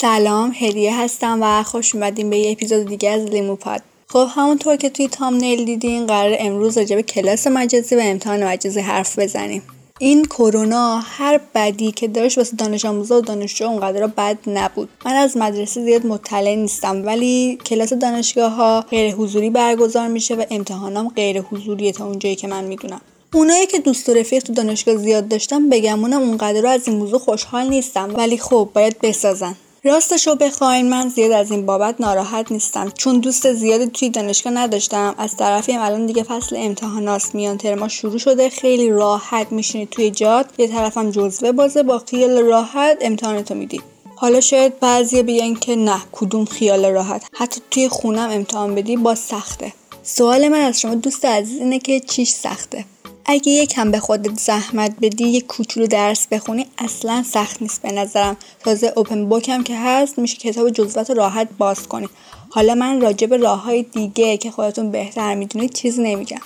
سلام هدیه هستم و خوش اومدیم به یه اپیزود دیگه از لیمو پاد. خب همونطور که توی تامنیل دیدین قرار امروز راجع به کلاس مجازی و امتحان مجازی حرف بزنیم. این کرونا هر بدی که داشت واسه دانش آموزا و دانشجو اونقدر بد نبود. من از مدرسه زیاد مطلع نیستم ولی کلاس دانشگاه ها غیر حضوری برگزار میشه و امتحانام غیر حضوریه تا اونجایی که من می‌دونم. اونایی که دوست و رفیق تو دانشگاه زیاد داشتم بگمونم اونقدر رو از این موضوع خوشحال نیستم. ولی خب باید بسازن. راستش رو بخواین من زیاد از این بابت ناراحت نیستم. چون دوست زیادی توی دانشگاه نداشتم. از طرفی الان دیگه فصل امتحانات میان ترما شروع شده. خیلی راحت میشینی توی جاد یه طرفم جزوه بازه. با خیال راحت امتحانتو میدی. حالا شاید بعضی بیان که نه کدوم خیال راحت؟ حتی توی خونم امتحان بدی با سخته. سوال من از شما دوست عزیز اینه که چیش سخته؟ اگه یکم به خودت زحمت بدی یه کوچولو درس بخونی اصلا سخت نیست به نظرم. تازه اوپن بوک هم که هست میشه کتاب جزوات راحت باز کنی. حالا من راجع به راه های دیگه که خودتون بهتر می‌دونید چیز نمیگم.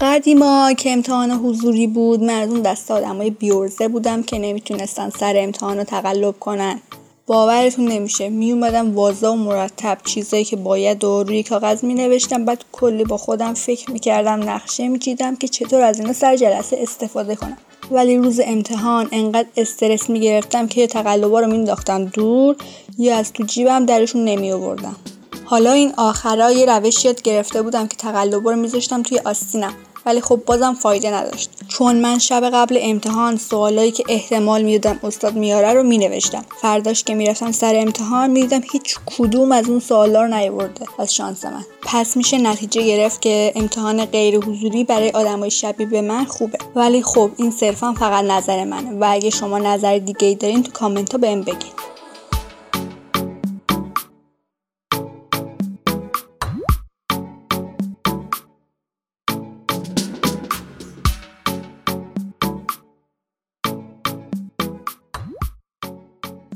قدیما که امتحان حضوری بود من دست آدمای بیورزه بودم که نمی‌تونستن سر امتحان رو تقلب کنن. باورتون نمیشه. می اومدم واضح و مرتب چیزایی که باید و روی کاغذ می نوشتم بعد کلی با خودم فکر می کردم نقشه می چیدم که چطور از اینا سر جلسه استفاده کنم. ولی روز امتحان انقدر استرس می گرفتم که تقلبا رو مینداختم دور یا از تو جیبم درشون نمی آوردم حالا این آخرا یه روش یاد گرفته بودم که تقلبا رو توی آستینم. ولی خب بازم فایده نداشت. چون من شب قبل امتحان سوالایی که احتمال می‌دادم استاد میاره رو مینوشتم. فرداش که می‌رفتم سر امتحان می‌دیدم هیچ کدوم از اون سوالا رو نیورده از شانس من. پس میشه نتیجه گرفت که امتحان غیر حضوری برای آدمای شبیه به من خوبه. ولی خب این صرفا فقط نظر منه و اگه شما نظر دیگه ای دارین تو کامنت ها بهم بگید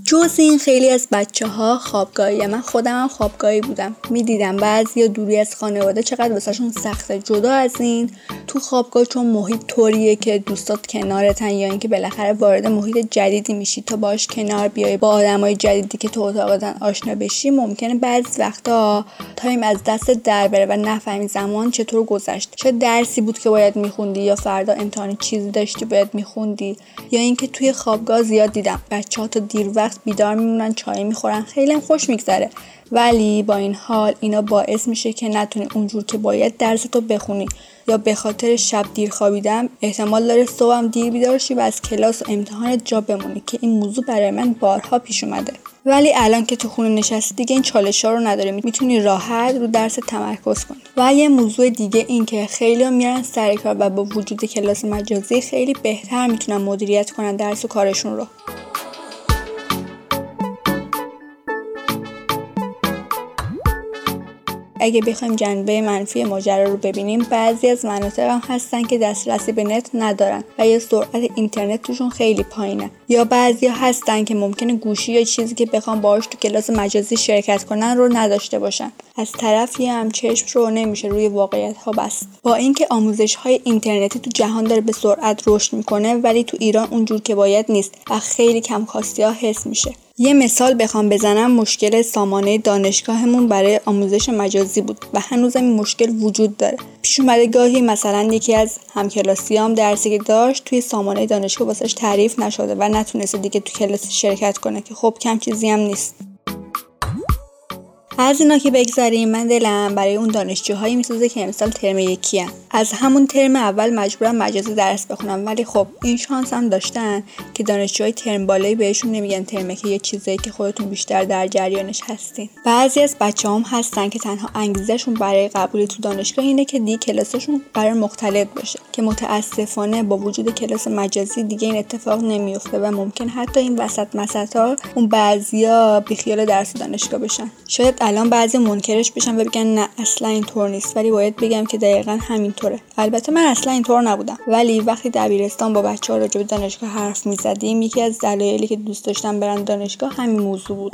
جز این خیلی از بچه ها خوابگاهی. من خودم هم خوابگاهی بودم. می‌دیدم بعضی دوری از خانواده چقدر واسهشون سخته. جدا از این تو خوابگاه چون محیط طوریه که دوستات کنارتن یا اینکه بالاخره وارد محیط جدیدی میشی تا باش کنار بیای با آدمای جدیدی که تو اتاقتن آشنا بشی ممکنه بعضی وقتا تایم از دست در بره و نفهمی زمان چطور گذشت. چه درسی بود که باید میخوندی یا فردا امتحانی چیزی داشتی باید میخوندی یا اینکه توی خوابگاه زیاد دیدم. بچه ها تا دیر وقت بیدار میمونن چای می‌خورن خیلی هم خوش میگذره. ولی با این حال اینا باعث میشه که نتونی اونجور که باید درس تو بخونی. یا به خاطر شب دیر خوابیدم احتمال داره صبحم دیر بیدار شی و از کلاس و امتحانت جا بمونی که این موضوع برای من بارها پیش اومده. ولی الان که تو خونه نشستی دیگه این چالش ها رو نداری. می‌تونی راحت رو درس تمرکز کنی. و یه موضوع دیگه این که خیلی میرن سر کار و با وجود کلاس مجازی خیلی بهتر می‌تونن مدیریت کنن درس و کارشون رو. اگه بخوایم جنبه منفی ماجرا رو ببینیم بعضی از مناطق هم هستن که دسترسی به نت ندارن و یا سرعت اینترنت توشون خیلی پایینه. یا بعضی هستن که ممکنه گوشی یا چیزی که بخوام باهاش تو کلاس مجازی شرکت کنن رو نداشته باشن. از طرفی هم چشم رو نمیشه روی واقعیت ها بست. با اینکه آموزش های اینترنتی تو جهان داره به سرعت رشد می‌کنه ولی تو ایران اونجور که باید نیست و خیلی کم ها حس میشه. یه مثال بخوام بزنم. مشکل سامانه دانشگاهمون برای آموزش مجازی بود و هنوزم این مشکل وجود داره. پیش اومده گاهی مثلا یکی از همکلاسیام درسی که داشت توی سامانه دانشگاه واسش تعریف نشده و نتونسته دیگه تو کلاس شرکت کنه که خب کم چیزی هم نیست. از اینا که بگذاریم من دلم برای اون دانشجوهایی میسوزه که امسال ترم یکی هم. از همون ترم اول مجبورم مجازی درس بخونم. ولی خب این شانس هم داشتن که دانشجوهای ترم بالایی بهشون نمیگن ترمه که یه چیزایی که خودتون بیشتر در جریانش هستین. بعضی از بچه هم هستن که تنها انگیزشون برای قبول تو دانشگاه اینه که دی کلاسشون برای مختلط باشه که متاسفانه با وجود کلاس مجازی دیگه این اتفاق نمیفته و ممکن حتی این وسط مسطا اون بعضیا بیخیال درس دانشگاه بشن. شاید الان بعضی منکرش بشن و بگن نه اصلا اینطور نیست. ولی باید بگم که دقیقا همینطوره. البته من اصلا اینطور نبودم. ولی وقتی دبیرستان با بچه ها راجع به دانشگاه حرف می‌زدیم یکی از دلایلی که دوست داشتم برن دانشگاه همین موضوع بود.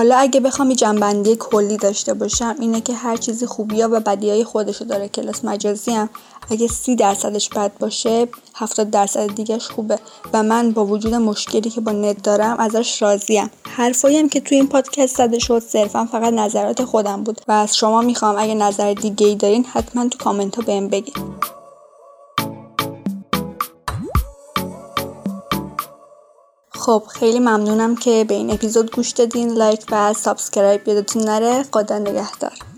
حالا اگه بخوام یه جنبندی کلی داشته باشم اینه که هر چیزی خوبی ها و بدی های خودشو داره. کلاس مجازی هم اگه سی درصدش بد باشه 70 درصد دیگهش خوبه. و من با وجود مشکلی که با نت دارم ازش راضیم. حرفایی هم که توی این پادکست زده شد صرفا فقط نظرات خودم بود. و از شما می‌خوام اگه نظر دیگه ای دارین حتما تو کامنت ها بهم بگین. خب خیلی ممنونم که به این اپیزود گوش دادین like و subscribe یادتون نره. خدا نگهدار.